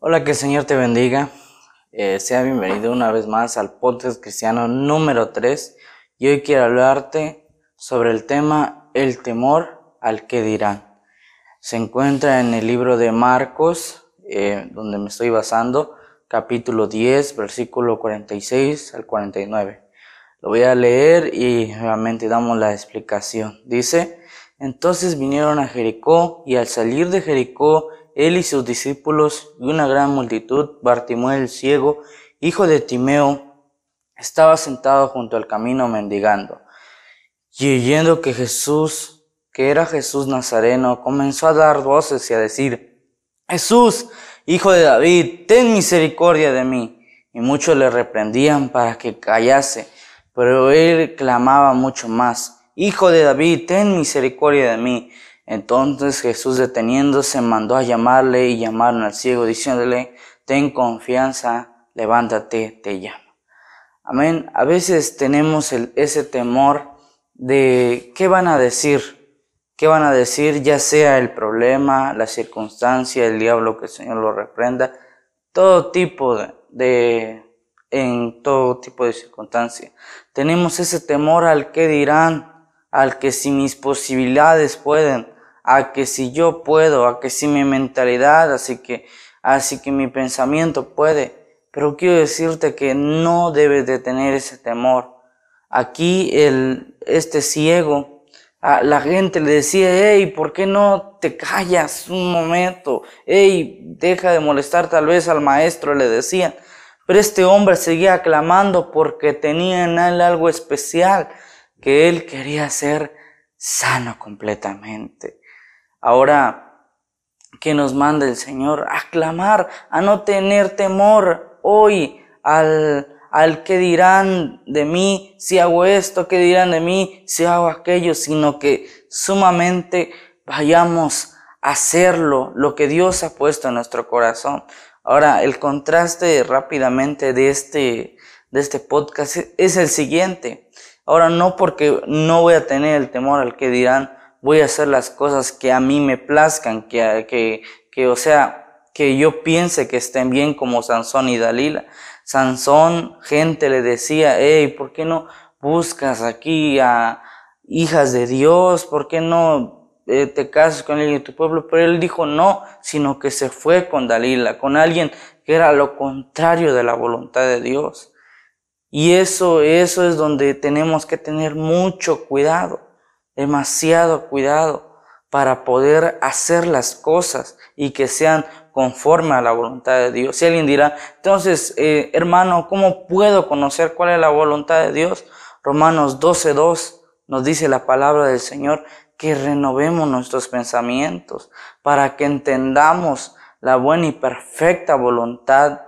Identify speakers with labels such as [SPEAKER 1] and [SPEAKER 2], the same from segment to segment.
[SPEAKER 1] Hola, que el Señor te bendiga. Eh, sea bienvenido una vez más al podcast cristiano número 3. Y hoy quiero hablarte sobre el tema el temor al que dirán. Se encuentra en el libro de Marcos, eh, donde me estoy basando, capítulo 10, versículo 46 al 49. Lo voy a leer y nuevamente damos la explicación. Dice, entonces vinieron a Jericó y al salir de Jericó él y sus discípulos y una gran multitud, Bartimeo el ciego, hijo de Timeo, estaba sentado junto al camino mendigando. Y oyendo que Jesús, que era Jesús Nazareno, comenzó a dar voces y a decir, Jesús, hijo de David, ten misericordia de mí. Y muchos le reprendían para que callase, pero él clamaba mucho más, Hijo de David, ten misericordia de mí. Entonces Jesús deteniéndose mandó a llamarle y llamaron al ciego diciéndole, ten confianza, levántate, te llamo. Amén. A veces tenemos ese temor de qué van a decir, qué van a decir, ya sea el problema, la circunstancia, el diablo que el Señor lo reprenda, todo tipo de, de en todo tipo de circunstancia. Tenemos ese temor al que dirán, al que si mis posibilidades pueden, a que si yo puedo, a que si mi mentalidad, así que, así que mi pensamiento puede. Pero quiero decirte que no debes de tener ese temor. Aquí el, este ciego, a la gente le decía, hey, ¿por qué no te callas un momento? Hey, deja de molestar tal vez al maestro, le decían. Pero este hombre seguía clamando porque tenía en él algo especial, que él quería ser sano completamente. Ahora, que nos manda el Señor a clamar, a no tener temor hoy al, al que dirán de mí si hago esto, que dirán de mí si hago aquello, sino que sumamente vayamos a hacerlo, lo que Dios ha puesto en nuestro corazón. Ahora, el contraste rápidamente de este, de este podcast es el siguiente. Ahora, no porque no voy a tener el temor al que dirán, voy a hacer las cosas que a mí me plazcan, que, que, que o sea, que yo piense que estén bien como Sansón y Dalila. Sansón, gente le decía, hey, ¿por qué no buscas aquí a hijas de Dios? ¿Por qué no eh, te casas con alguien de tu pueblo? Pero él dijo no, sino que se fue con Dalila, con alguien que era lo contrario de la voluntad de Dios. Y eso, eso es donde tenemos que tener mucho cuidado demasiado cuidado para poder hacer las cosas y que sean conforme a la voluntad de Dios. Si alguien dirá, entonces, eh, hermano, ¿cómo puedo conocer cuál es la voluntad de Dios? Romanos 12.2 nos dice la palabra del Señor que renovemos nuestros pensamientos para que entendamos la buena y perfecta voluntad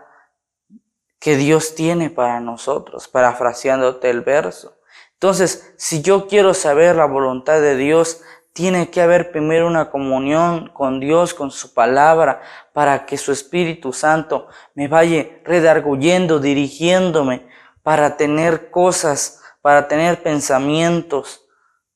[SPEAKER 1] que Dios tiene para nosotros, parafraseándote el verso. Entonces, si yo quiero saber la voluntad de Dios, tiene que haber primero una comunión con Dios, con su palabra, para que su Espíritu Santo me vaya redarguyendo, dirigiéndome, para tener cosas, para tener pensamientos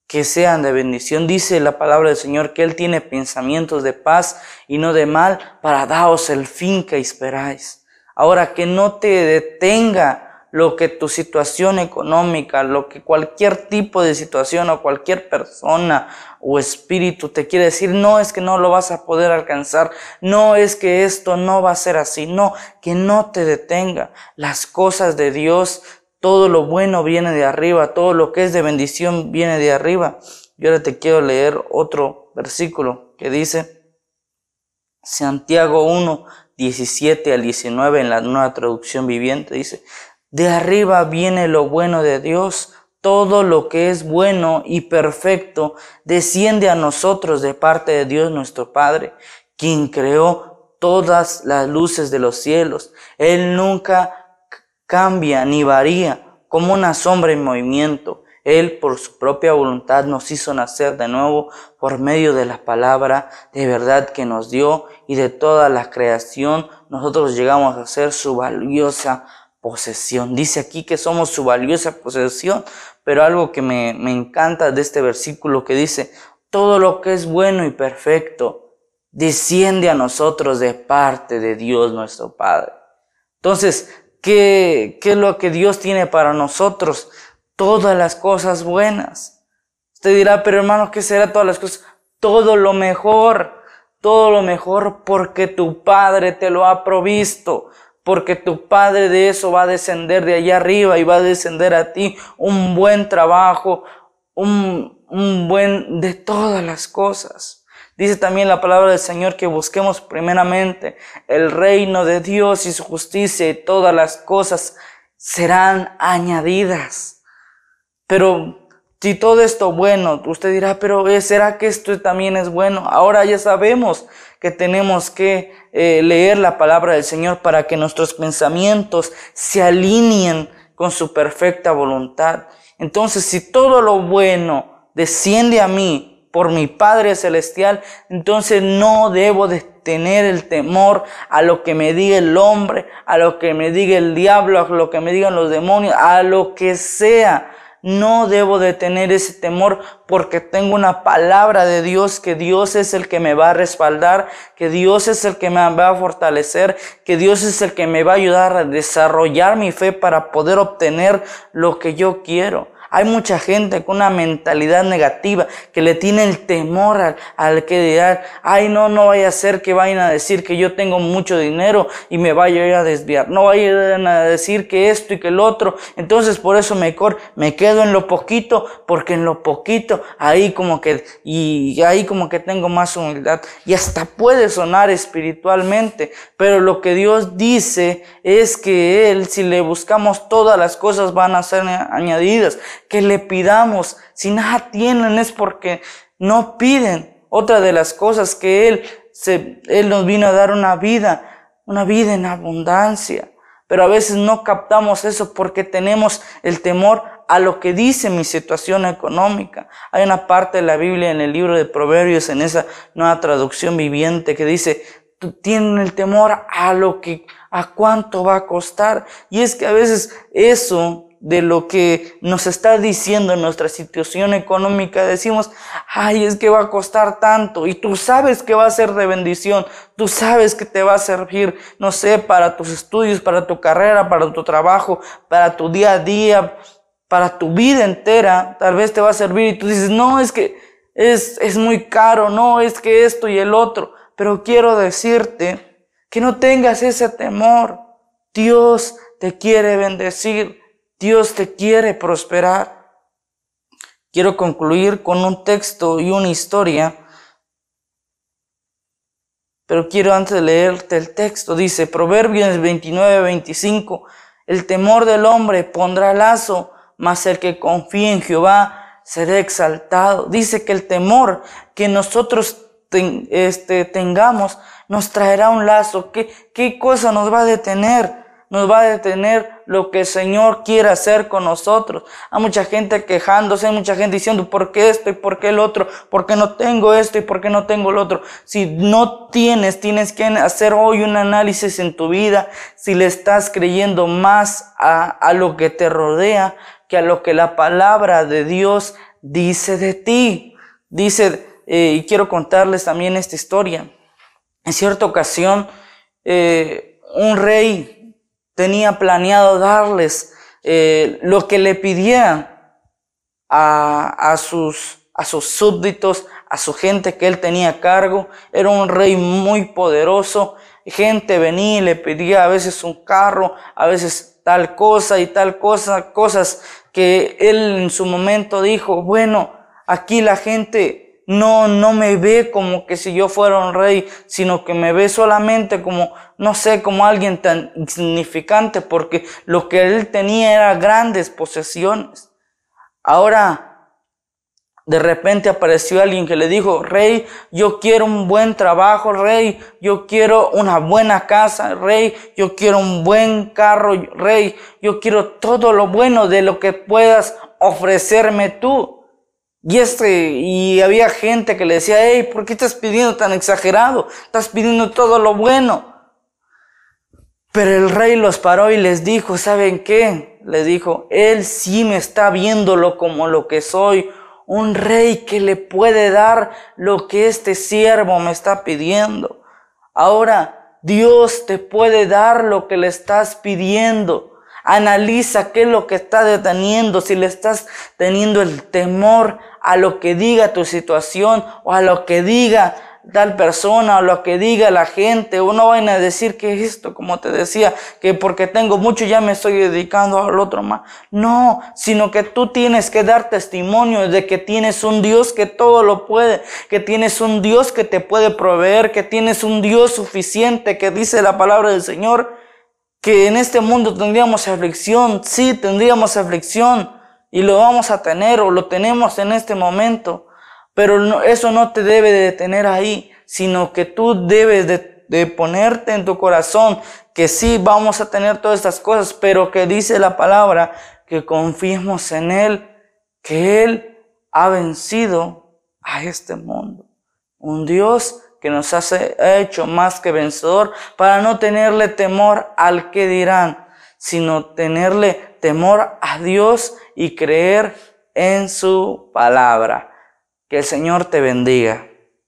[SPEAKER 1] que sean de bendición. Dice la palabra del Señor que Él tiene pensamientos de paz y no de mal, para daros el fin que esperáis. Ahora que no te detenga lo que tu situación económica, lo que cualquier tipo de situación o cualquier persona o espíritu te quiere decir, no es que no lo vas a poder alcanzar, no es que esto no va a ser así, no, que no te detenga. Las cosas de Dios, todo lo bueno viene de arriba, todo lo que es de bendición viene de arriba. Y ahora te quiero leer otro versículo que dice, Santiago 1, 17 al 19 en la nueva traducción viviente, dice, de arriba viene lo bueno de Dios. Todo lo que es bueno y perfecto desciende a nosotros de parte de Dios nuestro Padre, quien creó todas las luces de los cielos. Él nunca cambia ni varía como una sombra en movimiento. Él por su propia voluntad nos hizo nacer de nuevo por medio de la palabra de verdad que nos dio y de toda la creación nosotros llegamos a ser su valiosa posesión. Dice aquí que somos su valiosa posesión, pero algo que me, encanta de este versículo que dice, todo lo que es bueno y perfecto desciende a nosotros de parte de Dios nuestro Padre. Entonces, ¿qué, qué es lo que Dios tiene para nosotros? Todas las cosas buenas. Usted dirá, pero hermano, ¿qué será todas las cosas? Todo lo mejor, todo lo mejor porque tu Padre te lo ha provisto porque tu Padre de eso va a descender de allá arriba y va a descender a ti un buen trabajo, un, un buen de todas las cosas. Dice también la palabra del Señor que busquemos primeramente el reino de Dios y su justicia y todas las cosas serán añadidas. Pero si todo esto bueno, usted dirá, pero ¿será que esto también es bueno? Ahora ya sabemos que tenemos que eh, leer la palabra del Señor para que nuestros pensamientos se alineen con su perfecta voluntad. Entonces, si todo lo bueno desciende a mí por mi Padre Celestial, entonces no debo de tener el temor a lo que me diga el hombre, a lo que me diga el diablo, a lo que me digan los demonios, a lo que sea. No debo de tener ese temor porque tengo una palabra de Dios, que Dios es el que me va a respaldar, que Dios es el que me va a fortalecer, que Dios es el que me va a ayudar a desarrollar mi fe para poder obtener lo que yo quiero. Hay mucha gente con una mentalidad negativa que le tiene el temor al, al que dirán, ay no, no vaya a ser que vayan a decir que yo tengo mucho dinero y me vaya a desviar. No vayan a decir que esto y que el otro. Entonces por eso mejor me quedo en lo poquito, porque en lo poquito ahí como que, y ahí como que tengo más humildad. Y hasta puede sonar espiritualmente, pero lo que Dios dice es que Él, si le buscamos todas las cosas van a ser añadidas que le pidamos. Si nada tienen es porque no piden. Otra de las cosas que Él, se, Él nos vino a dar una vida, una vida en abundancia. Pero a veces no captamos eso porque tenemos el temor a lo que dice mi situación económica. Hay una parte de la Biblia en el libro de Proverbios, en esa nueva traducción viviente, que dice, tú tienes el temor a lo que, a cuánto va a costar. Y es que a veces eso de lo que nos está diciendo nuestra situación económica, decimos, ay, es que va a costar tanto y tú sabes que va a ser de bendición, tú sabes que te va a servir, no sé, para tus estudios, para tu carrera, para tu trabajo, para tu día a día, para tu vida entera, tal vez te va a servir y tú dices, no, es que es, es muy caro, no, es que esto y el otro, pero quiero decirte que no tengas ese temor, Dios te quiere bendecir. Dios te quiere prosperar. Quiero concluir con un texto y una historia, pero quiero antes leerte el texto, dice Proverbios 29, 25, el temor del hombre pondrá lazo, mas el que confía en Jehová será exaltado. Dice que el temor que nosotros este, tengamos nos traerá un lazo. ¿Qué, ¿Qué cosa nos va a detener? Nos va a detener lo que el Señor quiere hacer con nosotros. Hay mucha gente quejándose, hay mucha gente diciendo, ¿por qué esto y por qué el otro? ¿Por qué no tengo esto y por qué no tengo el otro? Si no tienes, tienes que hacer hoy un análisis en tu vida, si le estás creyendo más a, a lo que te rodea que a lo que la palabra de Dios dice de ti. Dice, eh, y quiero contarles también esta historia. En cierta ocasión, eh, un rey tenía planeado darles eh, lo que le pidieran a, a, sus, a sus súbditos, a su gente que él tenía a cargo. Era un rey muy poderoso. Gente venía y le pedía a veces un carro, a veces tal cosa y tal cosa, cosas que él en su momento dijo, bueno, aquí la gente no, no me ve como que si yo fuera un rey, sino que me ve solamente como, no sé, como alguien tan insignificante, porque lo que él tenía era grandes posesiones. Ahora, de repente apareció alguien que le dijo, rey, yo quiero un buen trabajo, rey, yo quiero una buena casa, rey, yo quiero un buen carro, rey, yo quiero todo lo bueno de lo que puedas ofrecerme tú. Y, este, y había gente que le decía, hey, ¿por qué estás pidiendo tan exagerado? Estás pidiendo todo lo bueno. Pero el rey los paró y les dijo, ¿saben qué? Le dijo, Él sí me está viéndolo como lo que soy, un rey que le puede dar lo que este siervo me está pidiendo. Ahora, Dios te puede dar lo que le estás pidiendo. Analiza qué es lo que está deteniendo, si le estás teniendo el temor a lo que diga tu situación o a lo que diga tal persona o lo que diga la gente o no vayan a decir que esto, como te decía, que porque tengo mucho ya me estoy dedicando al otro más. No, sino que tú tienes que dar testimonio de que tienes un Dios que todo lo puede, que tienes un Dios que te puede proveer, que tienes un Dios suficiente, que dice la palabra del Señor, que en este mundo tendríamos aflicción, sí, tendríamos aflicción y lo vamos a tener o lo tenemos en este momento. Pero eso no te debe de detener ahí, sino que tú debes de, de ponerte en tu corazón que sí vamos a tener todas estas cosas, pero que dice la palabra que confiemos en Él, que Él ha vencido a este mundo. Un Dios que nos hace, ha hecho más que vencedor para no tenerle temor al que dirán, sino tenerle temor a Dios y creer en su palabra. Que el Señor te bendiga.